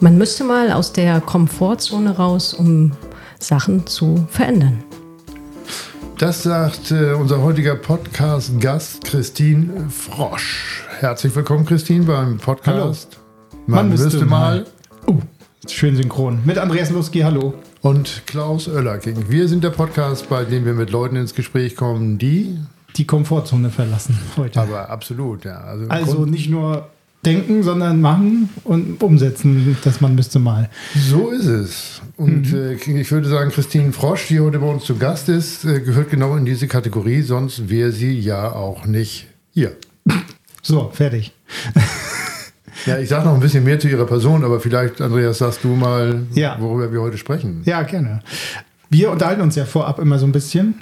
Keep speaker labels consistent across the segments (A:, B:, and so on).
A: Man müsste mal aus der Komfortzone raus, um Sachen zu verändern.
B: Das sagt äh, unser heutiger Podcast-Gast Christine Frosch. Herzlich willkommen, Christine, beim Podcast.
C: Man, Man müsste, mal. Oh, schön synchron. Mit Andreas Luski, hallo.
B: Und Klaus Oellerking. Wir sind der Podcast, bei dem wir mit Leuten ins Gespräch kommen, die
C: die Komfortzone verlassen heute.
B: Aber absolut, ja.
C: Also, also nicht nur denken, sondern machen und umsetzen, dass man müsste mal.
B: So ist es. Und mhm. äh, ich würde sagen, Christine Frosch, die heute bei uns zu Gast ist, äh, gehört genau in diese Kategorie, sonst wäre sie ja auch nicht hier.
C: So, fertig.
B: Ja, ich sage noch ein bisschen mehr zu Ihrer Person, aber vielleicht, Andreas, sagst du mal, ja. worüber wir heute sprechen.
C: Ja, gerne. Wir unterhalten uns ja vorab immer so ein bisschen.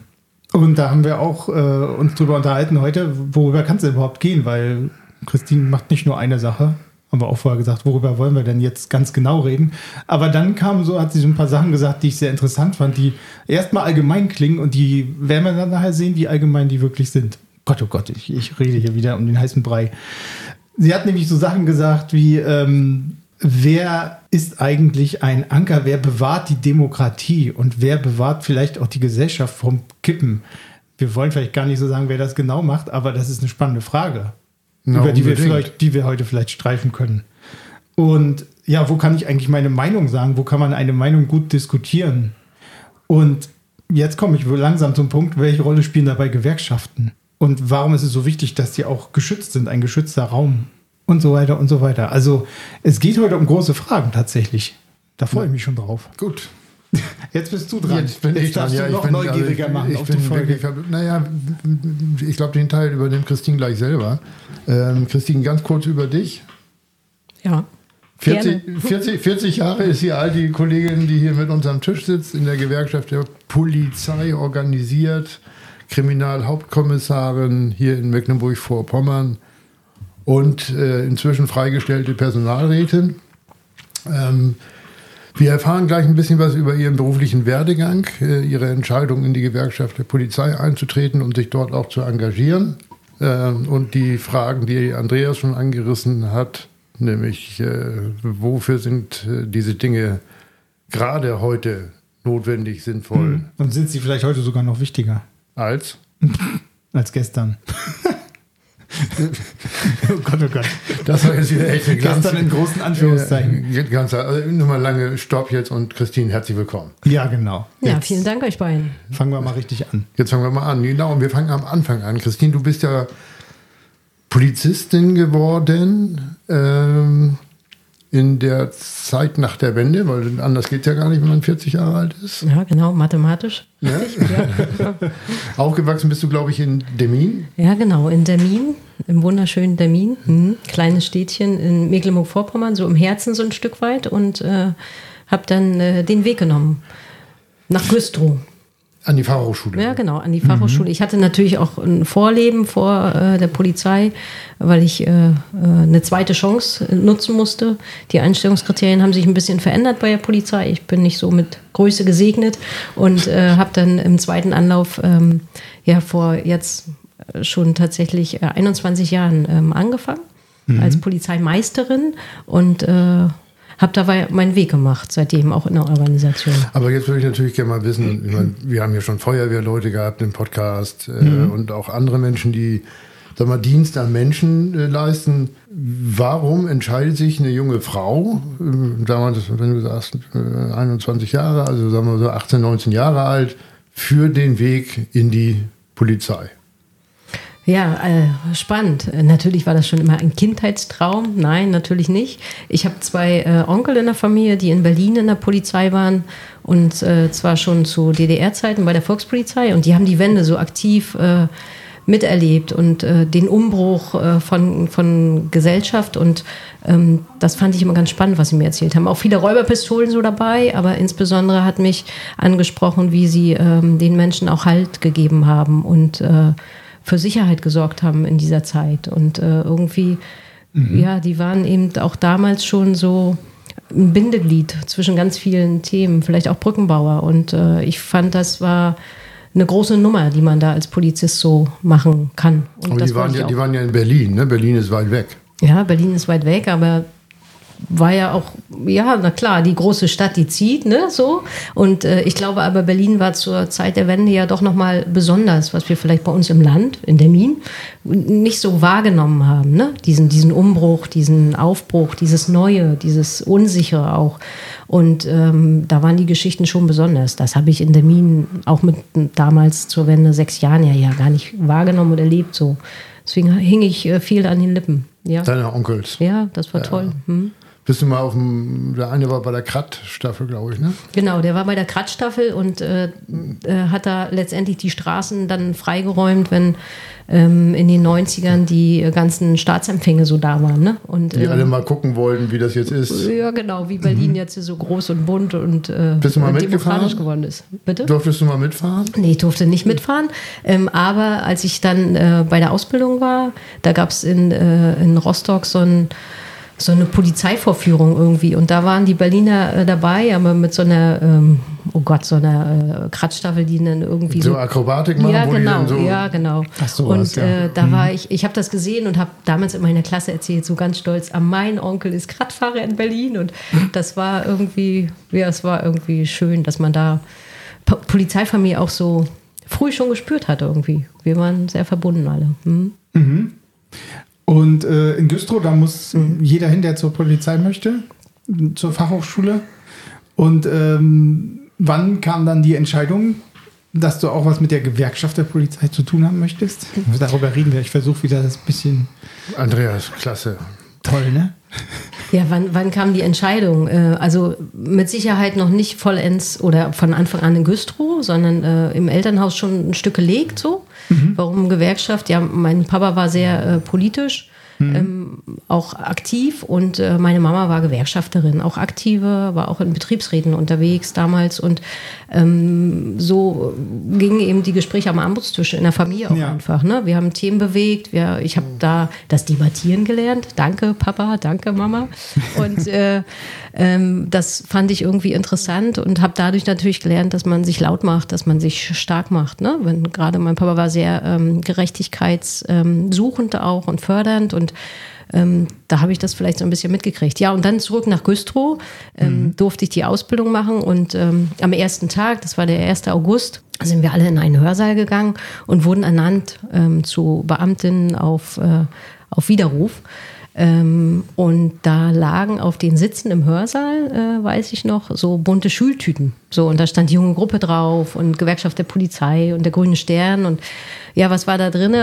C: Und da haben wir auch äh, uns drüber unterhalten heute, worüber kann es überhaupt gehen, weil Christine macht nicht nur eine Sache. Haben wir auch vorher gesagt, worüber wollen wir denn jetzt ganz genau reden? Aber dann kam so, hat sie so ein paar Sachen gesagt, die ich sehr interessant fand, die erstmal allgemein klingen und die werden wir dann nachher sehen, wie allgemein die wirklich sind. Gott, oh Gott, ich, ich rede hier wieder um den heißen Brei. Sie hat nämlich so Sachen gesagt wie, ähm, wer ist eigentlich ein Anker? Wer bewahrt die Demokratie und wer bewahrt vielleicht auch die Gesellschaft vom Kippen? Wir wollen vielleicht gar nicht so sagen, wer das genau macht, aber das ist eine spannende Frage. Na, über die wir, vielleicht, die wir heute vielleicht streifen können. Und ja, wo kann ich eigentlich meine Meinung sagen? Wo kann man eine Meinung gut diskutieren? Und jetzt komme ich langsam zum Punkt, welche Rolle spielen dabei Gewerkschaften? Und warum ist es so wichtig, dass die auch geschützt sind, ein geschützter Raum und so weiter und so weiter. Also es geht heute um große Fragen tatsächlich. Da freue ich mich schon drauf.
B: Gut.
C: Jetzt bist du dran.
B: Jetzt bin Jetzt ich dran. Ja, noch bin, neugieriger also, machen ich, auf bin die Folge. Wirklich, naja, ich glaube, den Teil übernimmt Christine gleich selber. Ähm, Christine, ganz kurz über dich.
A: Ja.
B: 40, 40, 40, Jahre ist sie all die Kollegin, die hier mit uns am Tisch sitzt, in der Gewerkschaft der Polizei organisiert, Kriminalhauptkommissarin hier in Mecklenburg-Vorpommern und äh, inzwischen freigestellte Personalrätin. Ähm, wir erfahren gleich ein bisschen was über Ihren beruflichen Werdegang, äh, Ihre Entscheidung in die Gewerkschaft der Polizei einzutreten und sich dort auch zu engagieren. Äh, und die Fragen, die Andreas schon angerissen hat, nämlich äh, wofür sind äh, diese Dinge gerade heute notwendig, sinnvoll. Hm.
C: Und sind sie vielleicht heute sogar noch wichtiger?
B: Als?
C: Als gestern.
B: oh Gott, oh Gott. Das war jetzt wieder echt eine
C: ganz, Gestern in großen Anführungszeichen.
B: Äh, ganz, also nur mal lange Stopp jetzt und Christine, herzlich willkommen.
C: Ja, genau.
A: Ja, jetzt vielen Dank euch beiden.
C: Fangen wir mal richtig an.
B: Jetzt fangen wir mal an. Genau, und wir fangen am Anfang an. Christine, du bist ja Polizistin geworden. Ähm, in der Zeit nach der Wende, weil anders geht es ja gar nicht, wenn man 40 Jahre alt ist.
A: Ja, genau, mathematisch. Ja.
B: Aufgewachsen bist du, glaube ich, in Demmin.
A: Ja, genau, in Demmin, im wunderschönen Demmin. Mhm. Kleines Städtchen in Mecklenburg-Vorpommern, so im Herzen so ein Stück weit und äh, habe dann äh, den Weg genommen nach Güstrow.
B: An die Fachhochschule.
A: Ja, genau, an die Fachhochschule. Mhm. Ich hatte natürlich auch ein Vorleben vor äh, der Polizei, weil ich äh, äh, eine zweite Chance nutzen musste. Die Einstellungskriterien haben sich ein bisschen verändert bei der Polizei. Ich bin nicht so mit Größe gesegnet und äh, habe dann im zweiten Anlauf ähm, ja vor jetzt schon tatsächlich 21 äh, Jahren ähm, angefangen mhm. als Polizeimeisterin und äh, habe dabei meinen Weg gemacht, seitdem auch in der Organisation.
B: Aber jetzt würde ich natürlich gerne mal wissen, meine, wir haben ja schon Feuerwehrleute gehabt im Podcast äh, mhm. und auch andere Menschen, die sag mal, Dienst an Menschen äh, leisten. Warum entscheidet sich eine junge Frau, äh, damals, wenn du sagst, äh, 21 Jahre, also sagen wir so 18, 19 Jahre alt, für den Weg in die Polizei?
A: Ja, äh, spannend. Natürlich war das schon immer ein Kindheitstraum. Nein, natürlich nicht. Ich habe zwei äh, Onkel in der Familie, die in Berlin in der Polizei waren und äh, zwar schon zu DDR-Zeiten bei der Volkspolizei und die haben die Wende so aktiv äh, miterlebt und äh, den Umbruch äh, von, von Gesellschaft und ähm, das fand ich immer ganz spannend, was sie mir erzählt haben. Auch viele Räuberpistolen so dabei, aber insbesondere hat mich angesprochen, wie sie ähm, den Menschen auch Halt gegeben haben und für Sicherheit gesorgt haben in dieser Zeit. Und äh, irgendwie, mhm. ja, die waren eben auch damals schon so ein Bindeglied zwischen ganz vielen Themen, vielleicht auch Brückenbauer. Und äh, ich fand, das war eine große Nummer, die man da als Polizist so machen kann. Und
B: aber die waren, ja, die waren ja in Berlin, ne? Berlin ist weit weg.
A: Ja, Berlin ist weit weg, aber war ja auch, ja, na klar, die große Stadt, die zieht, ne, so. Und äh, ich glaube aber, Berlin war zur Zeit der Wende ja doch nochmal besonders, was wir vielleicht bei uns im Land, in der Min, nicht so wahrgenommen haben, ne? Diesen, diesen Umbruch, diesen Aufbruch, dieses Neue, dieses Unsichere auch. Und ähm, da waren die Geschichten schon besonders. Das habe ich in der Min auch mit damals zur Wende sechs Jahren ja, ja gar nicht wahrgenommen und erlebt so. Deswegen hing ich äh, viel an den Lippen. Ja.
B: Deine Onkels.
A: Ja, das war ja. toll. Hm.
B: Bist du mal auf dem, der eine war bei der Kratt-Staffel, glaube ich, ne?
A: Genau, der war bei der Kratt-Staffel und äh, äh, hat da letztendlich die Straßen dann freigeräumt, wenn ähm, in den 90ern die ganzen Staatsempfänge so da waren. Ne? Und,
B: die äh, alle mal gucken wollten, wie das jetzt ist.
A: Ja, genau, wie Berlin mhm. jetzt so groß und bunt und äh,
B: Bist du mal
A: demokratisch geworden ist.
B: Bitte? Durftest du mal mitfahren?
A: Nee, ich durfte nicht mitfahren. Ähm, aber als ich dann äh, bei der Ausbildung war, da gab es in, äh, in Rostock so ein so eine Polizeivorführung irgendwie. Und da waren die Berliner äh, dabei, aber mit so einer, ähm, oh Gott, so einer äh, Kratzstaffel, die dann irgendwie.
B: So, so Akrobatik machen,
A: ja, genau, so. Ja, genau.
B: Ach so,
A: und
B: was, ja.
A: äh, da mhm. war ich, ich habe das gesehen und habe damals in meiner Klasse erzählt, so ganz stolz, ah, mein Onkel ist Radfahrer in Berlin. Und das war irgendwie, ja, es war irgendwie schön, dass man da Polizeifamilie auch so früh schon gespürt hat irgendwie. Wir waren sehr verbunden alle. Mhm. Mhm.
C: Und äh, in Güstrow, da muss mhm. jeder hin, der zur Polizei möchte, zur Fachhochschule. Und ähm, wann kam dann die Entscheidung, dass du auch was mit der Gewerkschaft der Polizei zu tun haben möchtest? Darüber reden wir. Ich versuche wieder das bisschen.
B: Andreas, klasse.
C: Toll, ne?
A: Ja, wann, wann kam die Entscheidung? Äh, also mit Sicherheit noch nicht vollends oder von Anfang an in Güstrow, sondern äh, im Elternhaus schon ein Stück gelegt so. Mhm. Warum Gewerkschaft? Ja, mein Papa war sehr äh, politisch mhm. ähm, auch aktiv und äh, meine Mama war Gewerkschafterin, auch aktive, war auch in Betriebsräten unterwegs damals und ähm, so gingen eben die Gespräche am Armutstisch in der Familie auch ja. einfach. Ne? Wir haben Themen bewegt, wir, ich habe da das Debattieren gelernt. Danke Papa, danke Mama und äh, ähm, das fand ich irgendwie interessant und habe dadurch natürlich gelernt, dass man sich laut macht, dass man sich stark macht. Ne? Wenn gerade mein Papa war sehr ähm, gerechtigkeitssuchend auch und fördernd und ähm, da habe ich das vielleicht so ein bisschen mitgekriegt. Ja, und dann zurück nach Güstrow ähm, mhm. durfte ich die Ausbildung machen und ähm, am ersten Tag, das war der 1. August, sind wir alle in einen Hörsaal gegangen und wurden ernannt ähm, zu Beamtinnen auf, äh, auf Widerruf. Ähm, und da lagen auf den Sitzen im Hörsaal, äh, weiß ich noch, so bunte Schultüten. So, und da stand die junge Gruppe drauf und Gewerkschaft der Polizei und der Grüne Stern und ja, was war da drin?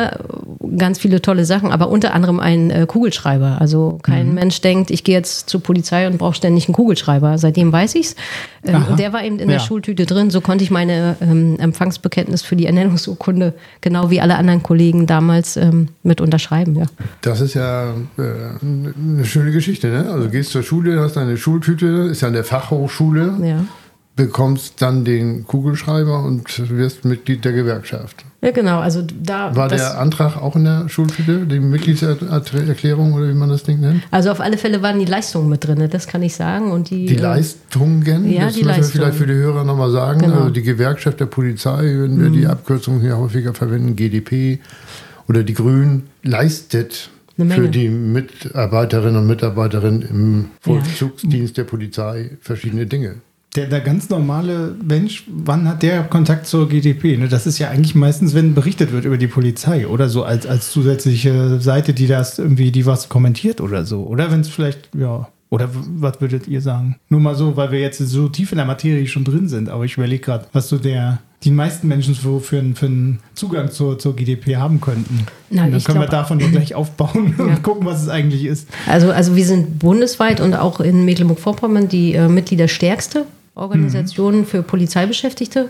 A: Ganz viele tolle Sachen, aber unter anderem ein äh, Kugelschreiber. Also kein mhm. Mensch denkt, ich gehe jetzt zur Polizei und brauche ständig einen Kugelschreiber. Seitdem weiß ich's. Ähm, und der war eben in ja. der Schultüte drin. So konnte ich meine ähm, Empfangsbekenntnis für die Ernennungsurkunde genau wie alle anderen Kollegen damals ähm, mit unterschreiben. Ja.
B: Das ist ja äh, eine schöne Geschichte. Ne? Also gehst zur Schule, hast deine Schultüte, ist ja an der Fachhochschule. Ja bekommst dann den Kugelschreiber und wirst Mitglied der Gewerkschaft.
A: Ja, genau. Also da
B: war der Antrag auch in der Schultüte, die Mitgliedserklärung oder wie man das Ding nennt?
A: Also auf alle Fälle waren die Leistungen mit drin, das kann ich sagen. Und die,
B: die Leistungen,
A: ja,
B: das
A: die
B: müssen
A: Leistungen.
B: wir vielleicht für die Hörer nochmal sagen. Genau. Also die Gewerkschaft der Polizei, wenn wir mhm. die Abkürzung hier häufiger verwenden, GDP oder die Grünen, leistet für die Mitarbeiterinnen und Mitarbeiter im Vollzugsdienst ja. der Polizei verschiedene Dinge
C: der, der ganz normale Mensch, wann hat der Kontakt zur GDP? Ne? Das ist ja eigentlich meistens, wenn berichtet wird über die Polizei oder so als, als zusätzliche Seite, die das irgendwie, die was kommentiert oder so. Oder wenn es vielleicht, ja. Oder was würdet ihr sagen? Nur mal so, weil wir jetzt so tief in der Materie schon drin sind, aber ich überlege gerade, was so der, die meisten Menschen für, für, für einen Zugang zur, zur GDP haben könnten. Na, dann können glaub, wir davon ja gleich aufbauen ja. und gucken, was es eigentlich ist.
A: Also, also wir sind bundesweit und auch in Mecklenburg-Vorpommern die äh, Mitgliederstärkste Organisationen mhm. für Polizeibeschäftigte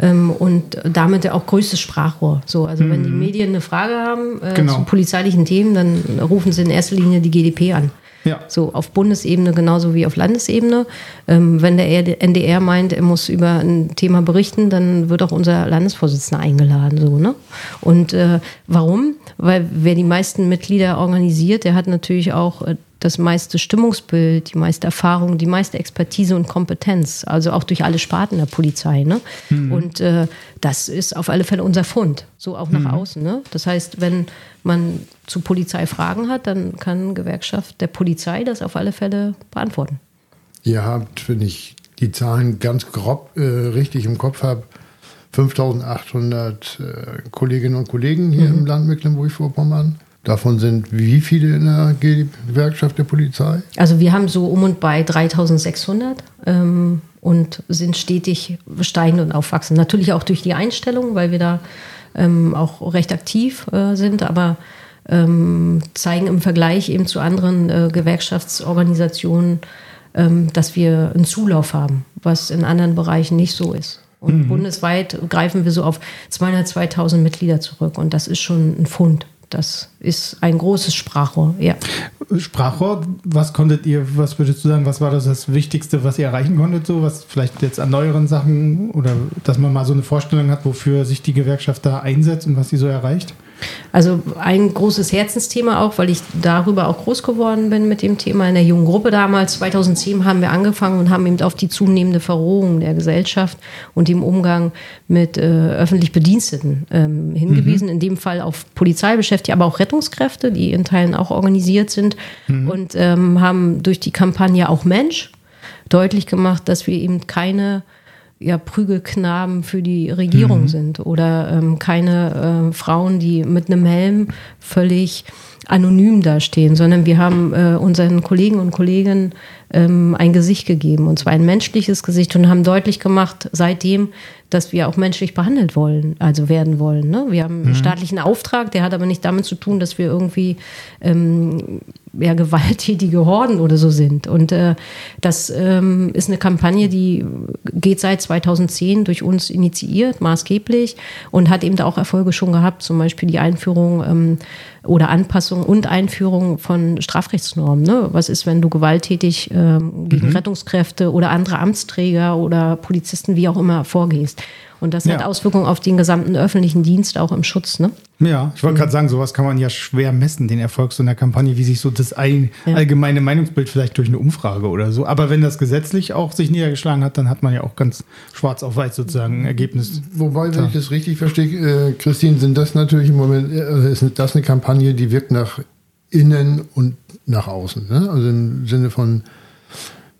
A: ähm, und damit auch größtes Sprachrohr. So, also mhm. wenn die mhm. Medien eine Frage haben äh, genau. zu polizeilichen Themen, dann rufen sie in erster Linie die GDP an. Ja. So auf Bundesebene genauso wie auf Landesebene. Ähm, wenn der NDR meint, er muss über ein Thema berichten, dann wird auch unser Landesvorsitzender eingeladen. So, ne? Und äh, warum? Weil wer die meisten Mitglieder organisiert, der hat natürlich auch äh, das meiste Stimmungsbild, die meiste Erfahrung, die meiste Expertise und Kompetenz, also auch durch alle Sparten der Polizei. Ne? Mhm. Und äh, das ist auf alle Fälle unser Fund, so auch nach mhm. außen. Ne? Das heißt, wenn man zu Polizei Fragen hat, dann kann Gewerkschaft der Polizei das auf alle Fälle beantworten.
B: Ihr habt, wenn ich die Zahlen ganz grob äh, richtig im Kopf habe, 5800 äh, Kolleginnen und Kollegen hier mhm. im Land Mecklenburg-Vorpommern. Davon sind wie viele in der Gewerkschaft der Polizei?
A: Also wir haben so um und bei 3600 ähm, und sind stetig steigend und aufwachsen. Natürlich auch durch die Einstellung, weil wir da ähm, auch recht aktiv äh, sind, aber ähm, zeigen im Vergleich eben zu anderen äh, Gewerkschaftsorganisationen, ähm, dass wir einen Zulauf haben, was in anderen Bereichen nicht so ist. Und mhm. bundesweit greifen wir so auf 200, 2000 Mitglieder zurück. Und das ist schon ein Fund. Das ist ein großes Sprachrohr, ja.
C: Sprachrohr, was konntet ihr, was würdest du sagen, was war das, das Wichtigste, was ihr erreichen konntet, so was vielleicht jetzt an neueren Sachen oder dass man mal so eine Vorstellung hat, wofür sich die Gewerkschaft da einsetzt und was sie so erreicht?
A: Also ein großes Herzensthema auch, weil ich darüber auch groß geworden bin mit dem Thema in der jungen Gruppe damals. 2010 haben wir angefangen und haben eben auf die zunehmende Verrohung der Gesellschaft und dem Umgang mit äh, öffentlich Bediensteten ähm, hingewiesen. Mhm. In dem Fall auf Polizeibeschäftigte, aber auch Rettungskräfte, die in Teilen auch organisiert sind mhm. und ähm, haben durch die Kampagne auch Mensch deutlich gemacht, dass wir eben keine ja, Prügelknaben für die Regierung mhm. sind oder ähm, keine äh, Frauen, die mit einem Helm völlig anonym dastehen, sondern wir haben äh, unseren Kollegen und Kolleginnen ähm, ein Gesicht gegeben und zwar ein menschliches Gesicht und haben deutlich gemacht seitdem, dass wir auch menschlich behandelt wollen, also werden wollen. Ne? Wir haben einen mhm. staatlichen Auftrag, der hat aber nicht damit zu tun, dass wir irgendwie ähm, ja, gewalttätige Horden oder so sind. Und äh, das ähm, ist eine Kampagne, die geht seit 2010 durch uns initiiert, maßgeblich und hat eben auch Erfolge schon gehabt, zum Beispiel die Einführung ähm, oder Anpassung und Einführung von Strafrechtsnormen. Ne? Was ist, wenn du gewalttätig ähm, gegen mhm. Rettungskräfte oder andere Amtsträger oder Polizisten, wie auch immer, vorgehst? Und das ja. hat Auswirkungen auf den gesamten öffentlichen Dienst, auch im Schutz. Ne?
C: Ja, ich wollte mhm. gerade sagen, sowas kann man ja schwer messen, den Erfolg so einer Kampagne, wie sich so das ein, ja. allgemeine Meinungsbild vielleicht durch eine Umfrage oder so. Aber wenn das gesetzlich auch sich niedergeschlagen hat, dann hat man ja auch ganz schwarz auf weiß sozusagen ein Ergebnis.
B: Wobei, wenn ich das richtig verstehe, äh, Christine, sind das natürlich im Moment, äh, ist das eine Kampagne, die wirkt nach innen und nach außen. Ne? Also im Sinne von,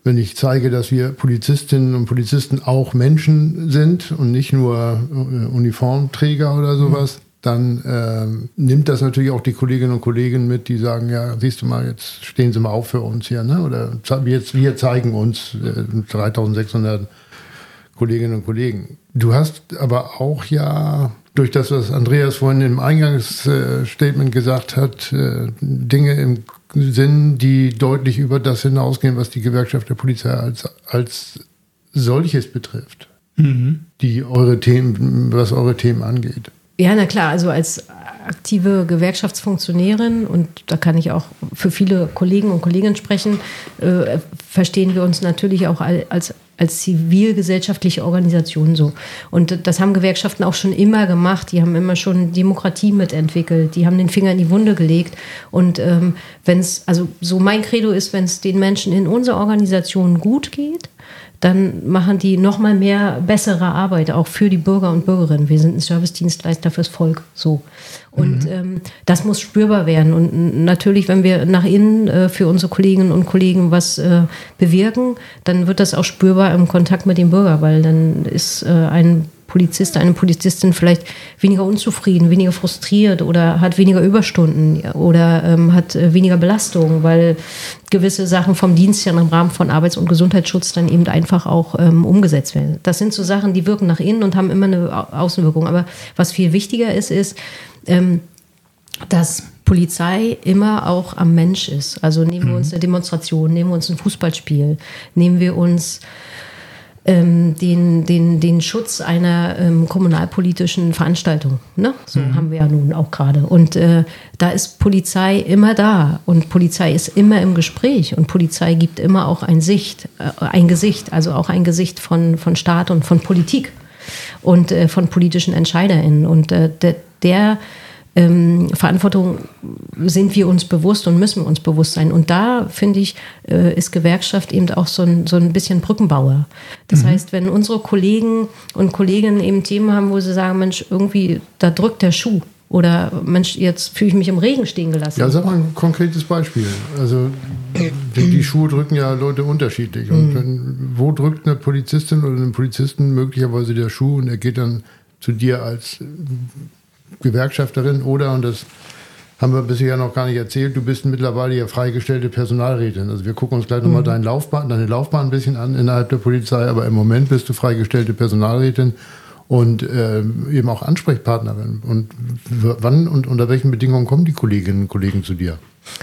B: wenn ich zeige, dass wir Polizistinnen und Polizisten auch Menschen sind und nicht nur äh, Uniformträger oder sowas, dann äh, nimmt das natürlich auch die Kolleginnen und Kollegen mit, die sagen, ja, siehst du mal, jetzt stehen sie mal auf für uns hier, ne? oder wir, wir zeigen uns äh, 3600 Kolleginnen und Kollegen. Du hast aber auch ja durch das, was Andreas vorhin im Eingangsstatement gesagt hat, äh, Dinge im Sinn, die deutlich über das hinausgehen, was die Gewerkschaft der Polizei als, als solches betrifft. Mhm. Die eure Themen, was eure Themen angeht.
A: Ja, na klar, also als aktive Gewerkschaftsfunktionärin und da kann ich auch für viele Kollegen und Kolleginnen sprechen, äh, verstehen wir uns natürlich auch als als zivilgesellschaftliche Organisation so. Und das haben Gewerkschaften auch schon immer gemacht. Die haben immer schon Demokratie mitentwickelt. Die haben den Finger in die Wunde gelegt. Und ähm, wenn es, also so mein Credo ist, wenn es den Menschen in unserer Organisation gut geht, dann machen die noch mal mehr bessere Arbeit auch für die Bürger und Bürgerinnen. Wir sind ein Servicedienstleister fürs Volk, so. Und mhm. ähm, das muss spürbar werden. Und natürlich, wenn wir nach innen äh, für unsere Kolleginnen und Kollegen was äh, bewirken, dann wird das auch spürbar im Kontakt mit dem Bürger, weil dann ist äh, ein Polizist, eine Polizistin vielleicht weniger unzufrieden, weniger frustriert oder hat weniger Überstunden oder ähm, hat äh, weniger Belastung, weil gewisse Sachen vom Dienst ja im Rahmen von Arbeits- und Gesundheitsschutz dann eben einfach auch ähm, umgesetzt werden. Das sind so Sachen, die wirken nach innen und haben immer eine Außenwirkung. Aber was viel wichtiger ist, ist, ähm, dass Polizei immer auch am Mensch ist. Also nehmen wir uns mhm. eine Demonstration, nehmen wir uns ein Fußballspiel, nehmen wir uns ähm, den, den, den Schutz einer ähm, kommunalpolitischen Veranstaltung. Ne? So mhm. haben wir ja nun auch gerade. Und äh, da ist Polizei immer da und Polizei ist immer im Gespräch und Polizei gibt immer auch ein Sicht, äh, ein Gesicht, also auch ein Gesicht von, von Staat und von Politik und äh, von politischen EntscheiderInnen. Und äh, der, der ähm, Verantwortung sind wir uns bewusst und müssen uns bewusst sein. Und da, finde ich, äh, ist Gewerkschaft eben auch so ein, so ein bisschen Brückenbauer. Das mhm. heißt, wenn unsere Kollegen und Kolleginnen eben Themen haben, wo sie sagen, Mensch, irgendwie, da drückt der Schuh. Oder Mensch, jetzt fühle ich mich im Regen stehen gelassen.
B: Ja, sag mal ein konkretes Beispiel. Also die, die Schuhe drücken ja Leute unterschiedlich. Und mhm. wenn, wo drückt eine Polizistin oder einen Polizisten möglicherweise der Schuh und er geht dann zu dir als Gewerkschafterin oder, und das haben wir bisher noch gar nicht erzählt, du bist mittlerweile ja freigestellte Personalrätin. Also wir gucken uns gleich nochmal mhm. deine Laufbahn, deine Laufbahn ein bisschen an innerhalb der Polizei, aber im Moment bist du freigestellte Personalrätin und äh, eben auch Ansprechpartnerin. Und wann und unter welchen Bedingungen kommen die Kolleginnen und Kollegen zu dir?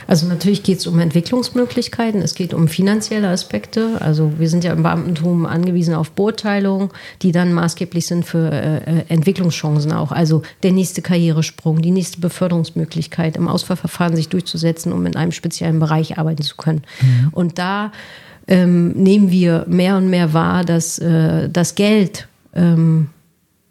A: Also natürlich geht es um Entwicklungsmöglichkeiten, es geht um finanzielle Aspekte. Also wir sind ja im Beamtentum angewiesen auf Beurteilungen, die dann maßgeblich sind für äh, äh, Entwicklungschancen auch. Also der nächste Karrieresprung, die nächste Beförderungsmöglichkeit, im Auswahlverfahren sich durchzusetzen, um in einem speziellen Bereich arbeiten zu können. Mhm. Und da ähm, nehmen wir mehr und mehr wahr, dass äh, das Geld ähm,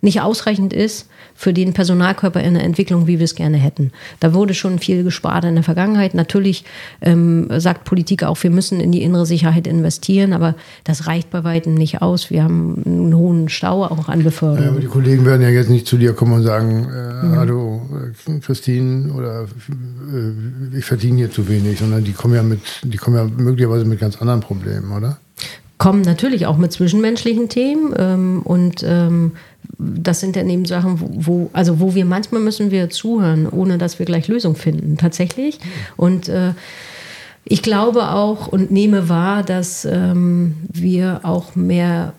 A: nicht ausreichend ist für den Personalkörper in der Entwicklung, wie wir es gerne hätten. Da wurde schon viel gespart in der Vergangenheit. Natürlich ähm, sagt Politik auch, wir müssen in die innere Sicherheit investieren, aber das reicht bei weitem nicht aus. Wir haben einen hohen Stau auch an Beförderung.
B: Ja, aber die Kollegen werden ja jetzt nicht zu dir kommen und sagen, äh, mhm. hallo äh, Christine oder äh, ich verdiene hier zu wenig, sondern die kommen ja mit, die kommen ja möglicherweise mit ganz anderen Problemen, oder?
A: Kommen natürlich auch mit zwischenmenschlichen Themen ähm, und ähm, das sind dann eben Sachen, wo, also wo wir manchmal müssen wir zuhören, ohne dass wir gleich Lösung finden, tatsächlich. Und äh, ich glaube auch und nehme wahr, dass ähm, wir auch mehr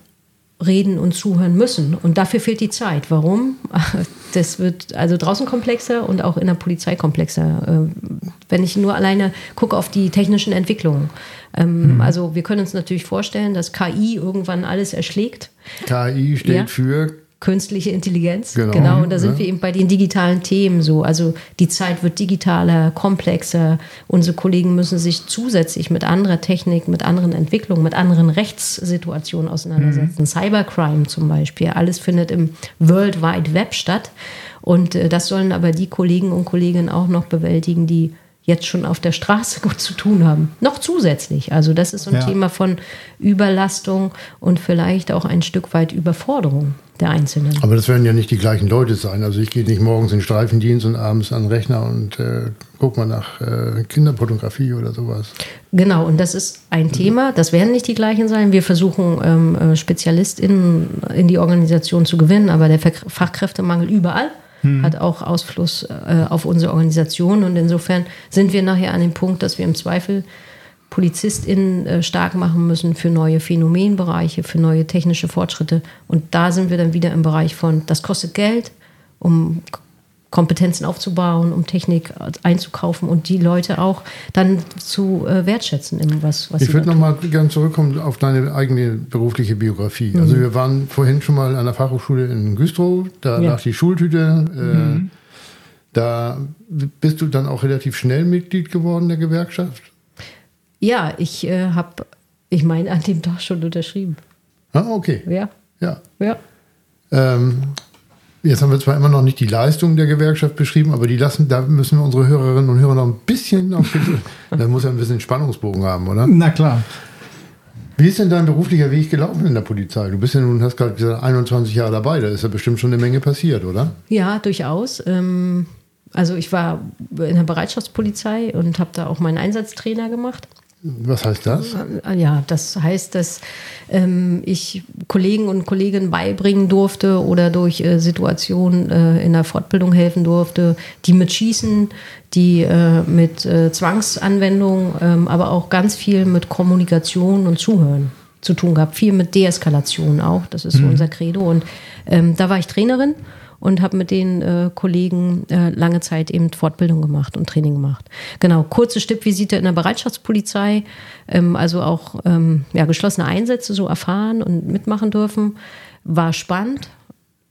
A: reden und zuhören müssen. Und dafür fehlt die Zeit. Warum? Das wird also draußen komplexer und auch in der Polizei komplexer. Äh, wenn ich nur alleine gucke auf die technischen Entwicklungen. Ähm, mhm. Also wir können uns natürlich vorstellen, dass KI irgendwann alles erschlägt.
B: KI steht ja. für
A: künstliche Intelligenz. Genau. genau. Und da sind ja. wir eben bei den digitalen Themen so. Also die Zeit wird digitaler, komplexer. Unsere Kollegen müssen sich zusätzlich mit anderer Technik, mit anderen Entwicklungen, mit anderen Rechtssituationen auseinandersetzen. Mhm. Cybercrime zum Beispiel. Alles findet im World Wide Web statt. Und äh, das sollen aber die Kollegen und Kolleginnen auch noch bewältigen, die jetzt schon auf der Straße gut zu tun haben. Noch zusätzlich. Also das ist so ein ja. Thema von Überlastung und vielleicht auch ein Stück weit Überforderung der Einzelnen.
B: Aber das werden ja nicht die gleichen Leute sein. Also ich gehe nicht morgens in den Streifendienst und abends an den Rechner und äh, gucke mal nach äh, Kinderpornografie oder sowas.
A: Genau, und das ist ein Thema. Das werden nicht die gleichen sein. Wir versuchen, ähm, äh, SpezialistInnen in die Organisation zu gewinnen, aber der Fachkräftemangel überall hm. hat auch Ausfluss äh, auf unsere Organisation. Und insofern sind wir nachher an dem Punkt, dass wir im Zweifel PolizistInnen äh, stark machen müssen für neue Phänomenbereiche, für neue technische Fortschritte. Und da sind wir dann wieder im Bereich von, das kostet Geld, um Kompetenzen aufzubauen, um Technik einzukaufen und die Leute auch dann zu äh, wertschätzen in was, was
B: Ich würde nochmal gerne zurückkommen auf deine eigene berufliche Biografie. Mhm. Also wir waren vorhin schon mal an der Fachhochschule in Güstrow, da ja. lag die Schultüte. Äh, mhm. Da bist du dann auch relativ schnell Mitglied geworden der Gewerkschaft?
A: Ja, ich äh, habe, ich meine, an dem Tag schon unterschrieben.
B: Ah, okay.
A: Ja.
B: Ja.
A: ja.
B: Ähm, jetzt haben wir zwar immer noch nicht die Leistung der Gewerkschaft beschrieben, aber die lassen, da müssen wir unsere Hörerinnen und Hörer noch ein bisschen auf Da muss ja ein bisschen Spannungsbogen haben, oder?
C: Na klar.
B: Wie ist denn dein beruflicher Weg gelaufen in der Polizei? Du bist ja nun, hast gerade gesagt, 21 Jahre dabei, da ist ja bestimmt schon eine Menge passiert, oder?
A: Ja, durchaus. Ähm, also ich war in der Bereitschaftspolizei und habe da auch meinen Einsatztrainer gemacht.
B: Was heißt das?
A: Ja, das heißt, dass ähm, ich Kollegen und Kolleginnen beibringen durfte oder durch äh, Situationen äh, in der Fortbildung helfen durfte, die mit Schießen, die äh, mit äh, Zwangsanwendung, ähm, aber auch ganz viel mit Kommunikation und Zuhören zu tun gehabt. Viel mit Deeskalation auch, das ist mhm. so unser Credo. Und ähm, da war ich Trainerin und habe mit den äh, Kollegen äh, lange Zeit eben Fortbildung gemacht und Training gemacht. Genau, kurze Stippvisite in der Bereitschaftspolizei, ähm, also auch ähm, ja, geschlossene Einsätze so erfahren und mitmachen dürfen. War spannend,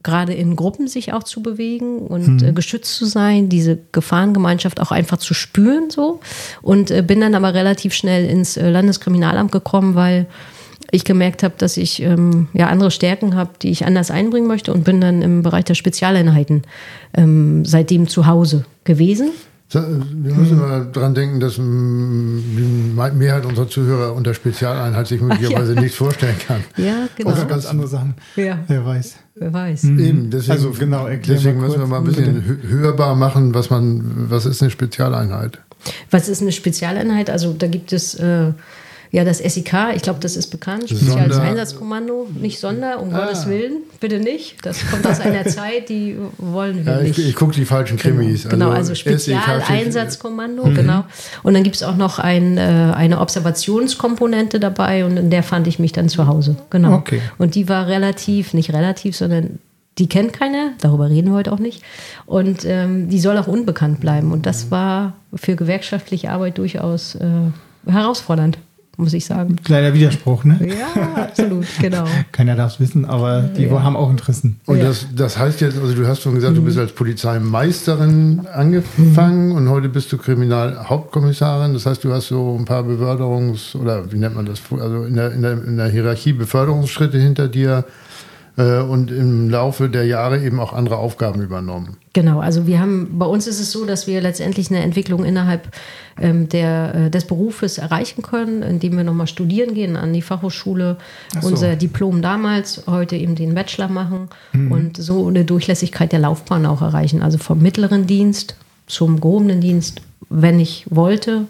A: gerade in Gruppen sich auch zu bewegen und mhm. äh, geschützt zu sein, diese Gefahrengemeinschaft auch einfach zu spüren so. Und äh, bin dann aber relativ schnell ins äh, Landeskriminalamt gekommen, weil ich gemerkt habe, dass ich ähm, ja andere Stärken habe, die ich anders einbringen möchte und bin dann im Bereich der Spezialeinheiten ähm, seitdem zu Hause gewesen.
B: Wir müssen mal dran denken, dass die Mehrheit unserer Zuhörer unter Spezialeinheit sich möglicherweise ja. nichts vorstellen kann.
C: Ja, genau. Oder ganz andere Sachen.
A: Ja.
C: Wer weiß.
A: Wer weiß.
B: Mhm. Eben, deswegen, also genau, deswegen müssen wir mal ein bisschen bitte. hörbar machen, was man, was ist eine Spezialeinheit?
A: Was ist eine Spezialeinheit? Also da gibt es äh, ja, das SIK, ich glaube, das ist bekannt. Spezielles Einsatzkommando, nicht Sonder, um ah. Gottes Willen, bitte nicht. Das kommt aus einer Zeit, die wollen wir ja,
B: nicht.
A: Ich,
B: ich gucke die falschen Krimis.
A: Genau, also, also Spezialeinsatzkommando, mhm. genau. Und dann gibt es auch noch ein, äh, eine Observationskomponente dabei und in der fand ich mich dann zu Hause. Genau.
C: Okay.
A: Und die war relativ, nicht relativ, sondern die kennt keiner, darüber reden wir heute auch nicht. Und ähm, die soll auch unbekannt bleiben. Und das war für gewerkschaftliche Arbeit durchaus äh, herausfordernd muss ich sagen.
C: Kleiner Widerspruch, ne?
A: Ja, absolut, genau.
C: Keiner darf es wissen, aber die ja. haben auch Interessen.
B: Und ja. das, das heißt jetzt, also du hast schon gesagt, mhm. du bist als Polizeimeisterin angefangen mhm. und heute bist du Kriminalhauptkommissarin. Das heißt, du hast so ein paar Beförderungs- oder wie nennt man das? Also in der, in der, in der Hierarchie Beförderungsschritte hinter dir und im Laufe der Jahre eben auch andere Aufgaben übernommen.
A: Genau, also wir haben, bei uns ist es so, dass wir letztendlich eine Entwicklung innerhalb ähm, der, äh, des Berufes erreichen können, indem wir nochmal studieren gehen an die Fachhochschule, so. unser Diplom damals, heute eben den Bachelor machen mhm. und so eine Durchlässigkeit der Laufbahn auch erreichen. Also vom mittleren Dienst zum gehobenen Dienst, wenn ich wollte,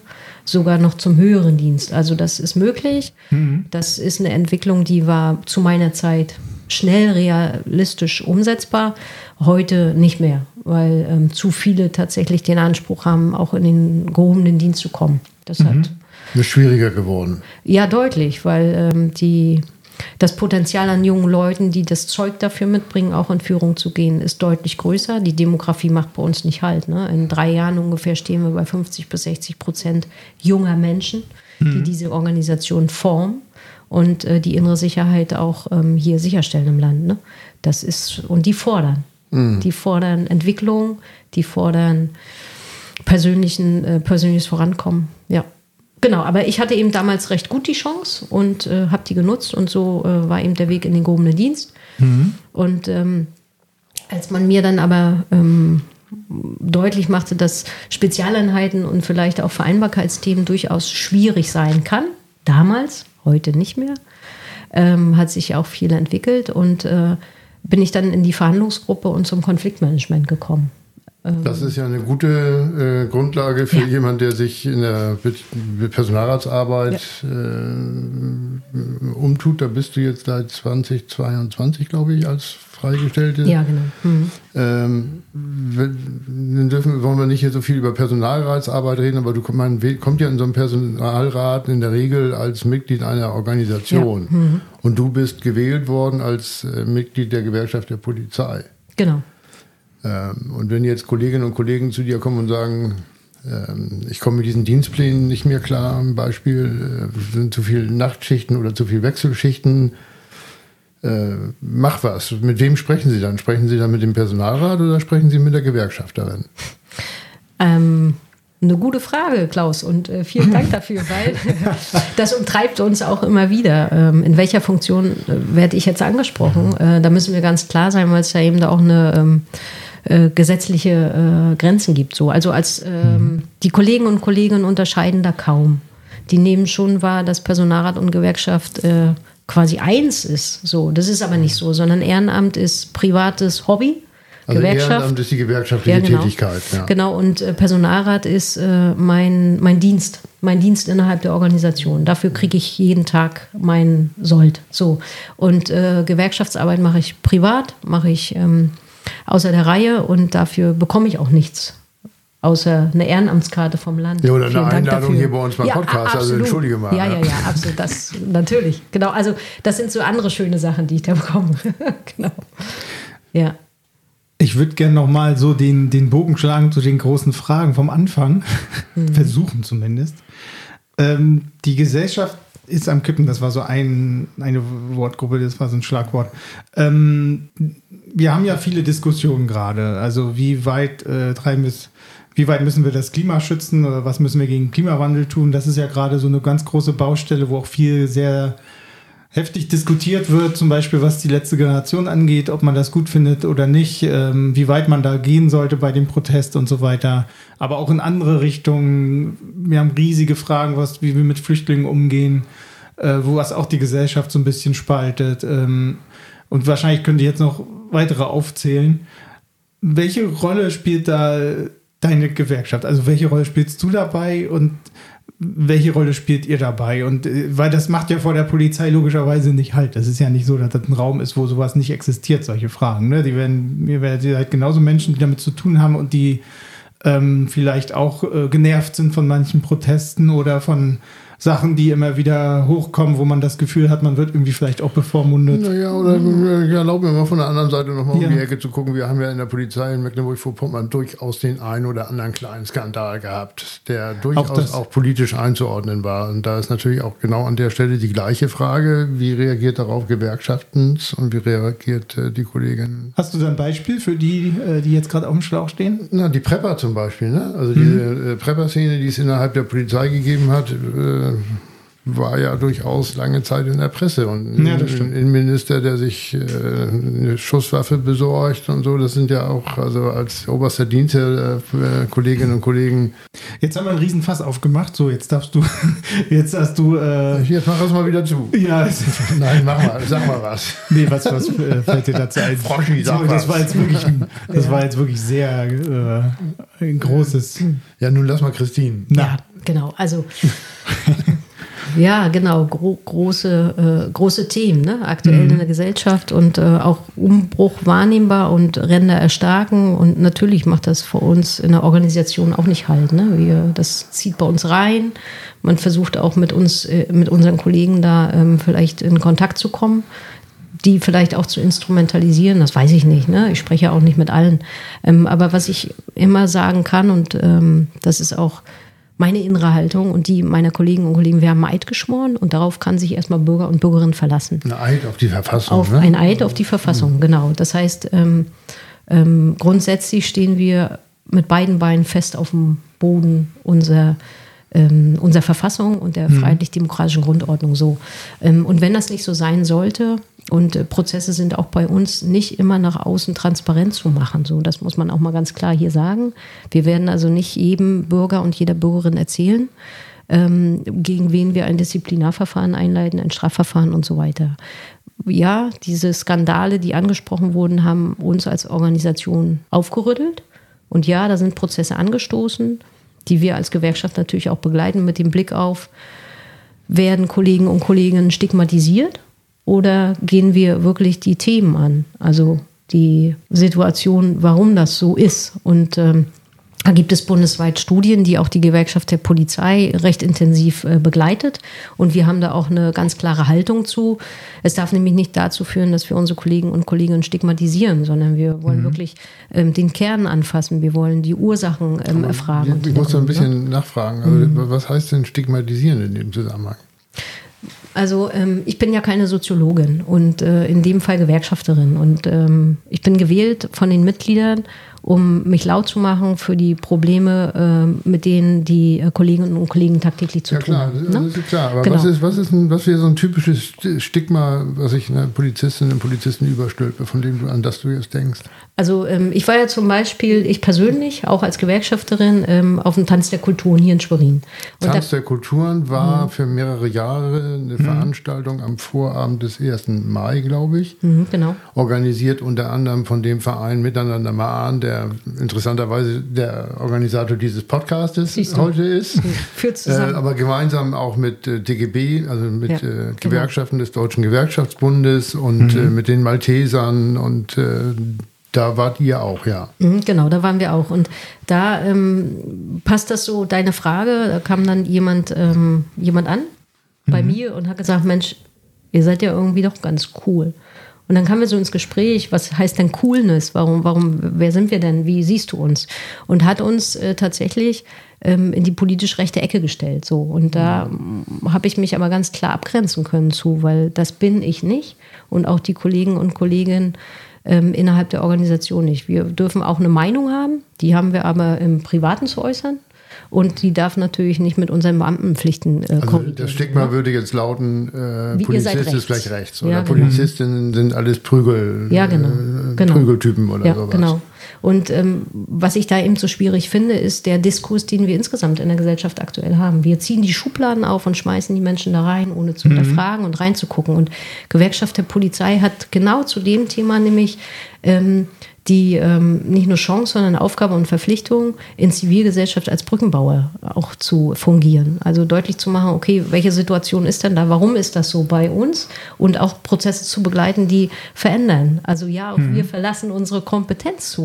A: sogar noch zum höheren Dienst. Also das ist möglich. Mhm. Das ist eine Entwicklung, die war zu meiner Zeit schnell realistisch umsetzbar, heute nicht mehr, weil ähm, zu viele tatsächlich den Anspruch haben, auch in den gehobenen Dienst zu kommen. Das mhm. hat
B: ist schwieriger geworden.
A: Ja, deutlich, weil ähm, die, das Potenzial an jungen Leuten, die das Zeug dafür mitbringen, auch in Führung zu gehen, ist deutlich größer. Die Demografie macht bei uns nicht halt. Ne? In drei Jahren ungefähr stehen wir bei 50 bis 60 Prozent junger Menschen, mhm. die diese Organisation formen und äh, die innere Sicherheit auch ähm, hier sicherstellen im Land. Ne? Das ist, und die fordern. Mhm. Die fordern Entwicklung, die fordern persönlichen, äh, persönliches Vorankommen. Ja. Genau, aber ich hatte eben damals recht gut die Chance und äh, habe die genutzt und so äh, war eben der Weg in den gehobenen Dienst. Mhm. Und ähm, als man mir dann aber ähm, deutlich machte, dass Spezialeinheiten und vielleicht auch Vereinbarkeitsthemen durchaus schwierig sein kann, damals, heute nicht mehr. Ähm, hat sich auch viel entwickelt und äh, bin ich dann in die Verhandlungsgruppe und zum Konfliktmanagement gekommen.
B: Das ist ja eine gute äh, Grundlage für ja. jemanden, der sich in der Personalratsarbeit ja. äh, umtut. Da bist du jetzt seit 2022, glaube ich, als Freigestellte.
A: Ja, genau. Mhm.
B: Ähm, wir dürfen, wollen wir nicht hier so viel über Personalratsarbeit reden, aber du man kommt ja in so einem Personalrat in der Regel als Mitglied einer Organisation. Ja. Mhm. Und du bist gewählt worden als äh, Mitglied der Gewerkschaft der Polizei.
A: Genau.
B: Ähm, und wenn jetzt Kolleginnen und Kollegen zu dir kommen und sagen, ähm, ich komme mit diesen Dienstplänen nicht mehr klar, ein Beispiel, äh, sind zu viele Nachtschichten oder zu viele Wechselschichten, äh, mach was. Mit wem sprechen Sie dann? Sprechen Sie dann mit dem Personalrat oder sprechen Sie mit der Gewerkschafterin?
A: Ähm, eine gute Frage, Klaus, und äh, vielen Dank dafür, weil das umtreibt uns auch immer wieder. Ähm, in welcher Funktion äh, werde ich jetzt angesprochen? Äh, da müssen wir ganz klar sein, weil es ja eben da auch eine ähm, äh, gesetzliche äh, Grenzen gibt. So. Also als ähm, mhm. die Kollegen und Kolleginnen unterscheiden da kaum. Die nehmen schon wahr, dass Personalrat und Gewerkschaft äh, quasi eins ist. So, das ist aber nicht so, sondern Ehrenamt ist privates Hobby.
B: Also Gewerkschaft. Ehrenamt ist die gewerkschaftliche ja, genau. Tätigkeit.
A: Ja. Genau, und äh, Personalrat ist äh, mein, mein Dienst, mein Dienst innerhalb der Organisation. Dafür kriege ich jeden Tag mein Sold. So. Und äh, Gewerkschaftsarbeit mache ich privat, mache ich ähm, außer der Reihe und dafür bekomme ich auch nichts außer eine Ehrenamtskarte vom Land.
B: Ja, oder Vielen eine Dank Einladung dafür. hier bei uns beim ja, Podcast. Also absolut. Also entschuldige mal.
A: Ja, ja, ja, absolut. Das natürlich. Genau. Also das sind so andere schöne Sachen, die ich da bekomme. genau. Ja.
C: Ich würde gerne noch mal so den, den Bogen schlagen zu den großen Fragen vom Anfang. Mhm. Versuchen zumindest. Ähm, die Gesellschaft ist am Kippen. Das war so ein, eine Wortgruppe, das war so ein Schlagwort. Ähm, wir haben ja viele Diskussionen gerade. Also wie weit äh, treiben wir es wie weit müssen wir das Klima schützen oder was müssen wir gegen Klimawandel tun? Das ist ja gerade so eine ganz große Baustelle, wo auch viel sehr heftig diskutiert wird, zum Beispiel was die letzte Generation angeht, ob man das gut findet oder nicht, ähm, wie weit man da gehen sollte bei dem Protest und so weiter. Aber auch in andere Richtungen. Wir haben riesige Fragen, was, wie wir mit Flüchtlingen umgehen, äh, wo was auch die Gesellschaft so ein bisschen spaltet. Ähm, und wahrscheinlich könnt ihr jetzt noch weitere aufzählen. Welche Rolle spielt da deine Gewerkschaft? Also welche Rolle spielst du dabei und welche Rolle spielt ihr dabei? Und äh, weil das macht ja vor der Polizei logischerweise nicht halt. Das ist ja nicht so, dass das ein Raum ist, wo sowas nicht existiert, solche Fragen. Ne? Die werden, mir werden halt genauso Menschen, die damit zu tun haben und die ähm, vielleicht auch äh, genervt sind von manchen Protesten oder von Sachen, die immer wieder hochkommen, wo man das Gefühl hat, man wird irgendwie vielleicht auch bevormundet.
B: Naja, oder mhm. ich erlaube mir mal von der anderen Seite nochmal ja. um die Ecke zu gucken. Wir haben ja in der Polizei in Mecklenburg-Vorpommern durchaus den einen oder anderen kleinen Skandal gehabt, der durchaus auch, auch, politisch einzuordnen war. Und da ist natürlich auch genau an der Stelle die gleiche Frage, wie reagiert darauf Gewerkschaften und wie reagiert äh, die Kollegin?
C: Hast du da ein Beispiel für die, äh, die jetzt gerade auf dem Schlauch stehen?
B: Na, die Prepper zum Beispiel. Ne? Also mhm. diese äh, Prepper-Szene, die es innerhalb der Polizei gegeben hat, äh, Um, war ja durchaus lange Zeit in der Presse und ja, ein Innenminister, der sich äh, eine Schusswaffe besorgt und so, das sind ja auch, also als oberster Dienst der äh, Kolleginnen und Kollegen.
C: Jetzt haben wir einen Riesenfass aufgemacht, so jetzt darfst du, jetzt hast du. Äh,
B: jetzt mach das mal wieder zu.
C: Ja.
B: Nein, mach mal, sag mal was.
C: Nee, was, was äh, fällt dir dazu ein?
B: Froschi,
C: sag so, das was. war jetzt wirklich, das ja. war jetzt wirklich sehr äh, ein großes.
B: Ja, nun lass mal Christine.
A: Na. Ja, genau, also. Ja, genau, gro große, äh, große Themen, ne? aktuell mhm. in der Gesellschaft und äh, auch Umbruch wahrnehmbar und Ränder erstarken. Und natürlich macht das für uns in der Organisation auch nicht halt. Ne? Wir, das zieht bei uns rein. Man versucht auch mit uns, äh, mit unseren Kollegen da ähm, vielleicht in Kontakt zu kommen die vielleicht auch zu instrumentalisieren, das weiß ich nicht. Ne? Ich spreche auch nicht mit allen. Ähm, aber was ich immer sagen kann, und ähm, das ist auch meine innere Haltung und die meiner Kollegen und Kollegen. Wir haben Eid geschworen und darauf kann sich erstmal Bürger und Bürgerinnen verlassen.
B: Ein Eid auf die Verfassung.
A: Auf
B: ne?
A: Ein Eid auf die Verfassung, genau. Das heißt, ähm, ähm, grundsätzlich stehen wir mit beiden Beinen fest auf dem Boden unserer ähm, unserer Verfassung und der mhm. freiheitlich-demokratischen Grundordnung so. Ähm, und wenn das nicht so sein sollte, und äh, Prozesse sind auch bei uns nicht immer nach außen transparent zu machen. So, das muss man auch mal ganz klar hier sagen. Wir werden also nicht jedem Bürger und jeder Bürgerin erzählen, ähm, gegen wen wir ein Disziplinarverfahren einleiten, ein Strafverfahren und so weiter. Ja, diese Skandale, die angesprochen wurden, haben uns als Organisation aufgerüttelt. Und ja, da sind Prozesse angestoßen, die wir als Gewerkschaft natürlich auch begleiten mit dem Blick auf, werden Kollegen und Kolleginnen stigmatisiert oder gehen wir wirklich die Themen an? Also die Situation, warum das so ist. Und ähm, da gibt es bundesweit Studien, die auch die Gewerkschaft der Polizei recht intensiv äh, begleitet. Und wir haben da auch eine ganz klare Haltung zu. Es darf nämlich nicht dazu führen, dass wir unsere Kollegen und Kolleginnen stigmatisieren, sondern wir wollen mhm. wirklich ähm, den Kern anfassen. Wir wollen die Ursachen ähm, erfragen.
B: Ich, ich muss da ein bisschen ne? nachfragen. Also, mhm. Was heißt denn stigmatisieren in dem Zusammenhang?
A: Also ähm, ich bin ja keine Soziologin und äh, in dem Fall Gewerkschafterin. Und ähm, ich bin gewählt von den Mitgliedern um mich laut zu machen für die Probleme, äh, mit denen die äh, Kolleginnen und Kollegen tagtäglich zu
B: ja,
A: tun haben.
B: Ja, klar, das ist klar. Aber genau. was ist, was ist ein, was wäre so ein typisches Stigma, was ich einer Polizistin und Polizisten überstülpe, von dem du an das du jetzt denkst?
A: Also ähm, ich war ja zum Beispiel, ich persönlich, auch als Gewerkschafterin, ähm, auf dem Tanz der Kulturen hier in Schwerin.
B: Und Tanz der Kulturen war mhm. für mehrere Jahre eine mhm. Veranstaltung am Vorabend des 1. Mai, glaube ich.
A: Mhm, genau.
B: Organisiert unter anderem von dem Verein Miteinander Mahn, der der interessanterweise der Organisator dieses Podcastes heute ist.
A: Führt zusammen.
B: Äh, aber gemeinsam auch mit äh, DGB, also mit ja, äh, genau. Gewerkschaften genau. des Deutschen Gewerkschaftsbundes und mhm. Äh, mit den Maltesern und äh, da wart ihr auch, ja.
A: Mhm, genau, da waren wir auch. Und da ähm, passt das so, deine Frage, da kam dann jemand, ähm, jemand an bei mhm. mir und hat gesagt, Mensch, ihr seid ja irgendwie doch ganz cool. Und dann kamen wir so ins Gespräch, was heißt denn Coolness? Warum, warum, wer sind wir denn? Wie siehst du uns? Und hat uns äh, tatsächlich ähm, in die politisch rechte Ecke gestellt. So. Und da habe ich mich aber ganz klar abgrenzen können zu, weil das bin ich nicht. Und auch die Kollegen und Kolleginnen ähm, innerhalb der Organisation nicht. Wir dürfen auch eine Meinung haben, die haben wir aber im Privaten zu äußern. Und die darf natürlich nicht mit unseren Beamtenpflichten äh,
B: also Das Stigma ne? würde jetzt lauten, äh, Polizist ist gleich rechts oder
A: ja,
B: genau. Polizistinnen sind alles Prügel,
A: ja, genau.
B: Äh,
A: genau.
B: Prügeltypen oder
A: ja,
B: sowas.
A: Genau. Und ähm, was ich da eben so schwierig finde, ist der Diskurs, den wir insgesamt in der Gesellschaft aktuell haben. Wir ziehen die Schubladen auf und schmeißen die Menschen da rein, ohne zu mhm. hinterfragen und reinzugucken. Und Gewerkschaft der Polizei hat genau zu dem Thema nämlich ähm, die ähm, nicht nur Chance, sondern Aufgabe und Verpflichtung in Zivilgesellschaft als Brückenbauer auch zu fungieren. Also deutlich zu machen, okay, welche Situation ist denn da, warum ist das so bei uns und auch Prozesse zu begleiten, die verändern. Also ja, auch mhm. wir verlassen unsere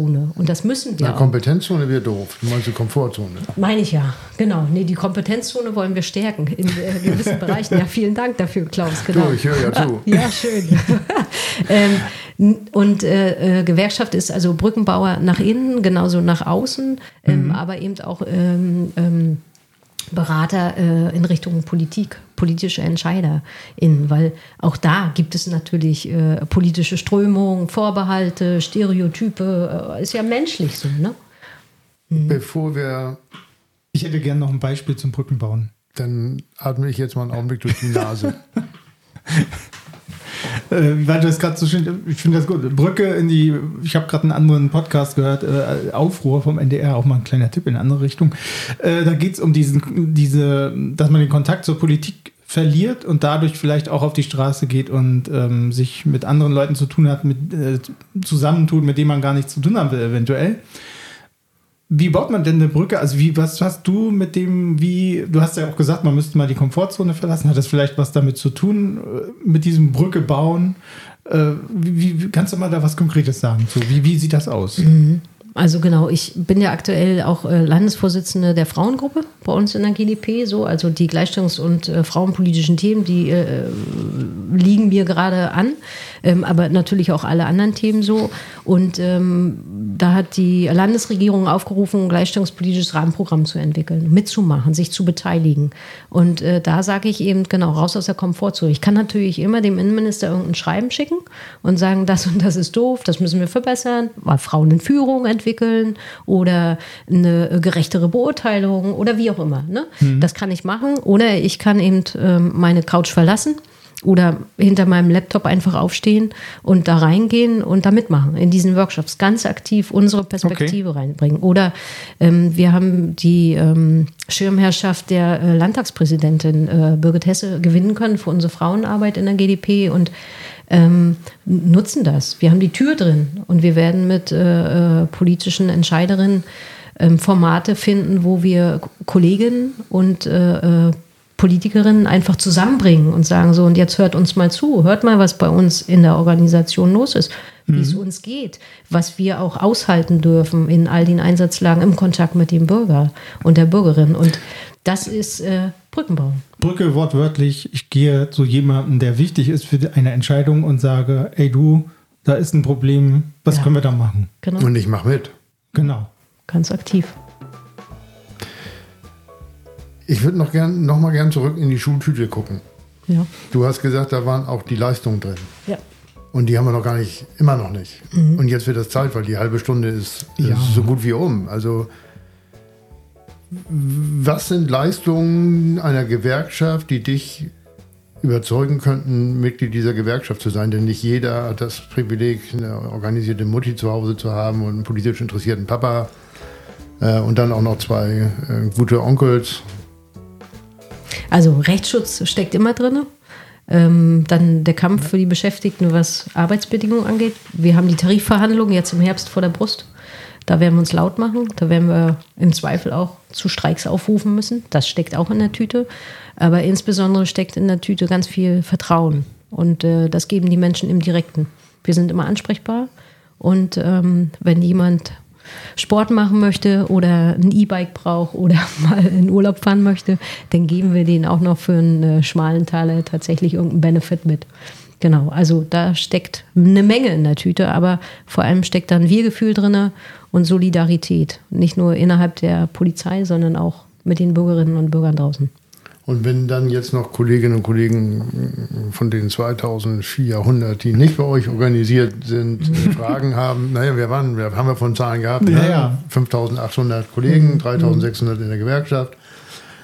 A: Kompetenzzone und das müssen wir.
B: Ja, Kompetenzzone wird doof. Du meinst die Komfortzone?
A: Meine ich ja, genau. Nee, die Kompetenzzone wollen wir stärken in äh, gewissen Bereichen. Ja, vielen Dank dafür, Klaus.
B: Genau. Du, ich höre ja zu.
A: Ja, schön. ähm, und äh, äh, Gewerkschaft ist also Brückenbauer nach innen, genauso nach außen, ähm, mhm. aber eben auch ähm, ähm, Berater äh, in Richtung Politik, politische EntscheiderInnen, weil auch da gibt es natürlich äh, politische Strömungen, Vorbehalte, Stereotype, äh, ist ja menschlich so, ne?
B: Mhm. Bevor wir.
C: Ich hätte gerne noch ein Beispiel zum Brückenbauen.
B: Dann atme ich jetzt mal einen Augenblick durch die Nase.
C: Äh, weil das gerade so schön, ich finde das gut. Brücke in die, ich habe gerade einen anderen Podcast gehört, äh, Aufruhr vom NDR, auch mal ein kleiner Tipp in eine andere Richtung. Äh, da geht es um diesen, diese, dass man den Kontakt zur Politik verliert und dadurch vielleicht auch auf die Straße geht und ähm, sich mit anderen Leuten zu tun hat, mit, äh, zusammentut, mit denen man gar nichts zu tun haben will, eventuell. Wie baut man denn eine Brücke? Also wie, was hast du mit dem, wie, du hast ja auch gesagt, man müsste mal die Komfortzone verlassen. Hat das vielleicht was damit zu tun, äh, mit diesem Brücke bauen? Äh, wie, wie, kannst du mal da was Konkretes sagen zu? Wie, wie sieht das aus?
A: Mhm. Also genau, ich bin ja aktuell auch äh, Landesvorsitzende der Frauengruppe bei uns in der GDP. So, also die Gleichstellungs- und äh, frauenpolitischen Themen, die äh, liegen mir gerade an, ähm, aber natürlich auch alle anderen Themen so. Und ähm, da hat die Landesregierung aufgerufen, ein gleichstellungspolitisches Rahmenprogramm zu entwickeln, mitzumachen, sich zu beteiligen. Und äh, da sage ich eben genau raus aus der Komfortzone. Ich kann natürlich immer dem Innenminister irgendein Schreiben schicken und sagen, das und das ist doof, das müssen wir verbessern, weil Frauen in Führung entwickeln oder eine gerechtere Beurteilung oder wie auch immer. Ne? Mhm. Das kann ich machen. Oder ich kann eben ähm, meine Couch verlassen oder hinter meinem Laptop einfach aufstehen und da reingehen und da mitmachen in diesen Workshops, ganz aktiv unsere Perspektive okay. reinbringen. Oder ähm, wir haben die ähm, Schirmherrschaft der äh, Landtagspräsidentin äh, Birgit Hesse gewinnen können für unsere Frauenarbeit in der GDP und ähm, nutzen das. Wir haben die Tür drin und wir werden mit äh, äh politischen Entscheiderinnen ähm, Formate finden, wo wir Kolleginnen und äh, äh, Politikerinnen einfach zusammenbringen und sagen so, und jetzt hört uns mal zu, hört mal, was bei uns in der Organisation los ist, wie mhm. es uns geht, was wir auch aushalten dürfen in all den Einsatzlagen im Kontakt mit dem Bürger und der Bürgerin. Und das ist äh, Brückenbau.
C: Brücke wortwörtlich, ich gehe zu jemandem, der wichtig ist für eine Entscheidung und sage, ey du, da ist ein Problem, was ja. können wir da machen?
B: Genau. Und ich mache mit.
C: Genau.
A: Ganz aktiv.
B: Ich würde noch gern, noch mal gern zurück in die Schultüte gucken. Ja. Du hast gesagt, da waren auch die Leistungen drin.
A: Ja.
B: Und die haben wir noch gar nicht, immer noch nicht. Mhm. Und jetzt wird das Zeit, weil die halbe Stunde ist, ja. ist so gut wie um. Also was sind Leistungen einer Gewerkschaft, die dich überzeugen könnten, Mitglied dieser Gewerkschaft zu sein? Denn nicht jeder hat das Privileg, eine organisierte Mutti zu Hause zu haben und einen politisch interessierten Papa äh, und dann auch noch zwei äh, gute Onkels.
A: Also Rechtsschutz steckt immer drin. Ähm, dann der Kampf für die Beschäftigten, was Arbeitsbedingungen angeht. Wir haben die Tarifverhandlungen jetzt im Herbst vor der Brust. Da werden wir uns laut machen. Da werden wir im Zweifel auch zu Streiks aufrufen müssen. Das steckt auch in der Tüte. Aber insbesondere steckt in der Tüte ganz viel Vertrauen. Und äh, das geben die Menschen im Direkten. Wir sind immer ansprechbar. Und ähm, wenn jemand Sport machen möchte oder ein E-Bike braucht oder mal in Urlaub fahren möchte, dann geben wir denen auch noch für einen äh, schmalen Taler tatsächlich irgendeinen Benefit mit. Genau, also da steckt eine Menge in der Tüte, aber vor allem steckt da ein Wir-Gefühl drin und Solidarität. Nicht nur innerhalb der Polizei, sondern auch mit den Bürgerinnen und Bürgern draußen.
B: Und wenn dann jetzt noch Kolleginnen und Kollegen von den 2400, die nicht bei euch organisiert sind, äh, Fragen haben, naja, wir waren, wir haben wir von Zahlen gehabt,
C: Ja,
B: ne?
C: ja.
B: 5800 Kollegen, 3600 in der Gewerkschaft.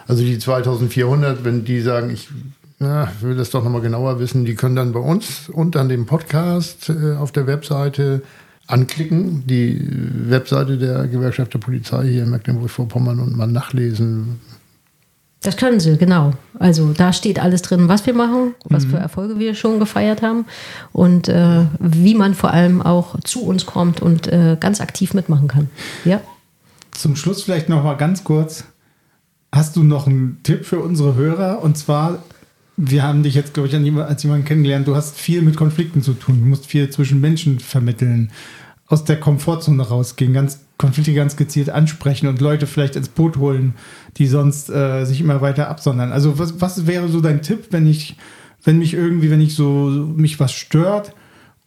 B: Also die 2400, wenn die sagen, ich ja, will das doch nochmal genauer wissen, die können dann bei uns unter dem Podcast äh, auf der Webseite anklicken, die Webseite der Gewerkschaft der Polizei hier in Mecklenburg-Vorpommern und mal nachlesen.
A: Das können sie, genau. Also da steht alles drin, was wir machen, was für Erfolge wir schon gefeiert haben und äh, wie man vor allem auch zu uns kommt und äh, ganz aktiv mitmachen kann. Ja.
C: Zum Schluss vielleicht noch mal ganz kurz. Hast du noch einen Tipp für unsere Hörer? Und zwar, wir haben dich jetzt, glaube ich, als jemanden kennengelernt. Du hast viel mit Konflikten zu tun. Du musst viel zwischen Menschen vermitteln, aus der Komfortzone rausgehen, ganz Konflikte ganz gezielt ansprechen und Leute vielleicht ins Boot holen, die sonst äh, sich immer weiter absondern. Also was, was wäre so dein Tipp, wenn ich, wenn mich irgendwie, wenn ich so mich was stört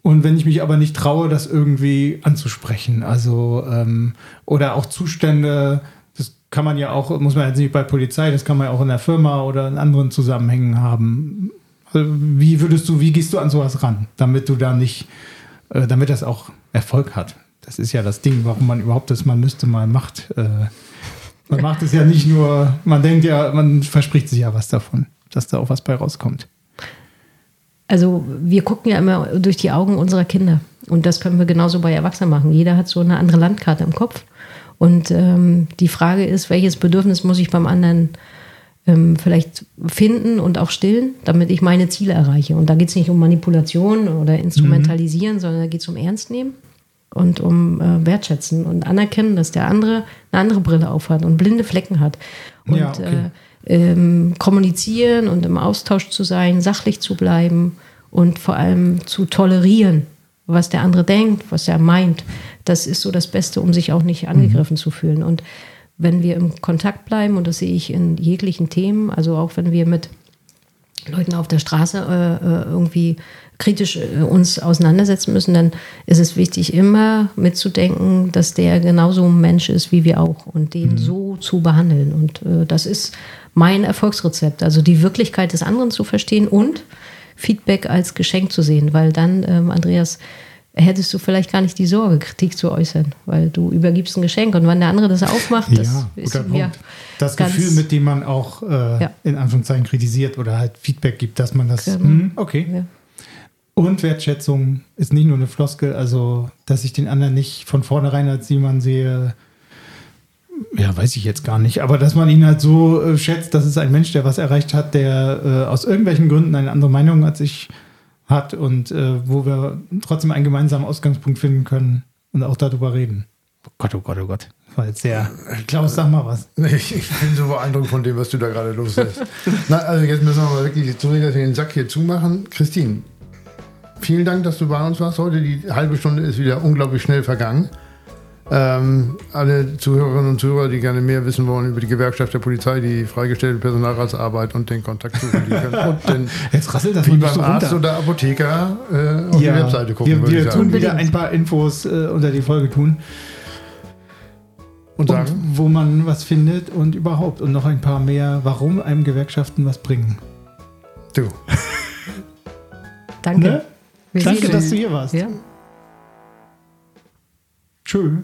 C: und wenn ich mich aber nicht traue, das irgendwie anzusprechen, also ähm, oder auch Zustände, das kann man ja auch, muss man jetzt nicht bei Polizei, das kann man ja auch in der Firma oder in anderen Zusammenhängen haben. Also, Wie würdest du, wie gehst du an sowas ran, damit du da nicht, äh, damit das auch Erfolg hat? Das ist ja das Ding, warum man überhaupt das man müsste mal macht. Äh, man macht es ja nicht nur, man denkt ja, man verspricht sich ja was davon, dass da auch was bei rauskommt.
A: Also wir gucken ja immer durch die Augen unserer Kinder und das können wir genauso bei Erwachsenen machen. Jeder hat so eine andere Landkarte im Kopf und ähm, die Frage ist, welches Bedürfnis muss ich beim anderen ähm, vielleicht finden und auch stillen, damit ich meine Ziele erreiche. Und da geht es nicht um Manipulation oder Instrumentalisieren, sondern da geht es um Ernst nehmen und um äh, Wertschätzen und anerkennen, dass der andere eine andere Brille aufhat und blinde Flecken hat. Und
C: Ja, okay.
A: äh, ähm, kommunizieren und im Austausch zu sein, sachlich zu bleiben und vor allem zu tolerieren, was der andere denkt, was er meint. Das ist so das Beste, um sich auch nicht angegriffen zu fühlen. Und wenn wir im Kontakt bleiben, und das sehe ich in jeglichen Themen, also auch wenn wir mit Leuten auf der Straße äh, äh, irgendwie kritisch äh, uns auseinandersetzen müssen, dann ist es wichtig, immer mitzudenken, dass der genauso ein Mensch ist wie wir auch und den so zu behandeln. Und äh, das ist mein Erfolgsrezept, also die Wirklichkeit des anderen zu verstehen und Feedback als Geschenk zu sehen, weil dann, ähm, Andreas, hättest du vielleicht gar nicht die Sorge, Kritik zu äußern, weil du übergibst ein Geschenk und wenn der andere das aufmacht, das
C: ja,
A: ist
C: Punkt. Das Gefühl, mit dem man auch äh,
A: Ja.
C: in Anführungszeichen kritisiert oder halt Feedback gibt, dass man das.
A: Genau.
C: Hm, okay.
A: Ja.
C: Und Wertschätzung ist nicht nur eine Floskel, also dass ich den anderen nicht von vornherein als jemand sehe, ja, weiß ich jetzt gar nicht, aber dass man ihn halt so äh, schätzt, dass es ein Mensch, der was erreicht hat, der äh, aus irgendwelchen Gründen eine andere Meinung als ich hat und äh, wo wir trotzdem einen gemeinsamen Ausgangspunkt finden können und auch darüber reden. Oh Gott, oh Gott, oh Gott. Das war jetzt sehr. Klaus, sag mal was.
B: Ich, ich bin so beeindruckt von dem, was du da gerade loslässt. Na, also jetzt müssen wir mal wirklich zurück, dass wir den Sack hier zumachen. Christine, vielen Dank, dass du bei uns warst heute. Die halbe Stunde ist wieder unglaublich schnell vergangen. Ähm, alle Zuhörerinnen und Zuhörer, die gerne mehr wissen wollen über die Gewerkschaft der Polizei, die freigestellte Personalratsarbeit und den Kontakt suchen, die können unten
C: Jetzt rasselt das
B: wie beim
C: so
B: Arzt
C: runter.
B: oder Apotheker äh, auf die Webseite gucken,
C: wir,
B: würde
C: wir
B: ich sagen.
C: tun wieder ein paar Infos äh, unter die Folge tun.
B: Und
C: Und
B: sagen,
C: wo man was findet und überhaupt. Und noch ein paar mehr, warum einem Gewerkschaften was bringen.
B: du,
A: Danke.
C: Ne? Danke, dass du hier warst.
A: Ja.
C: Tschö.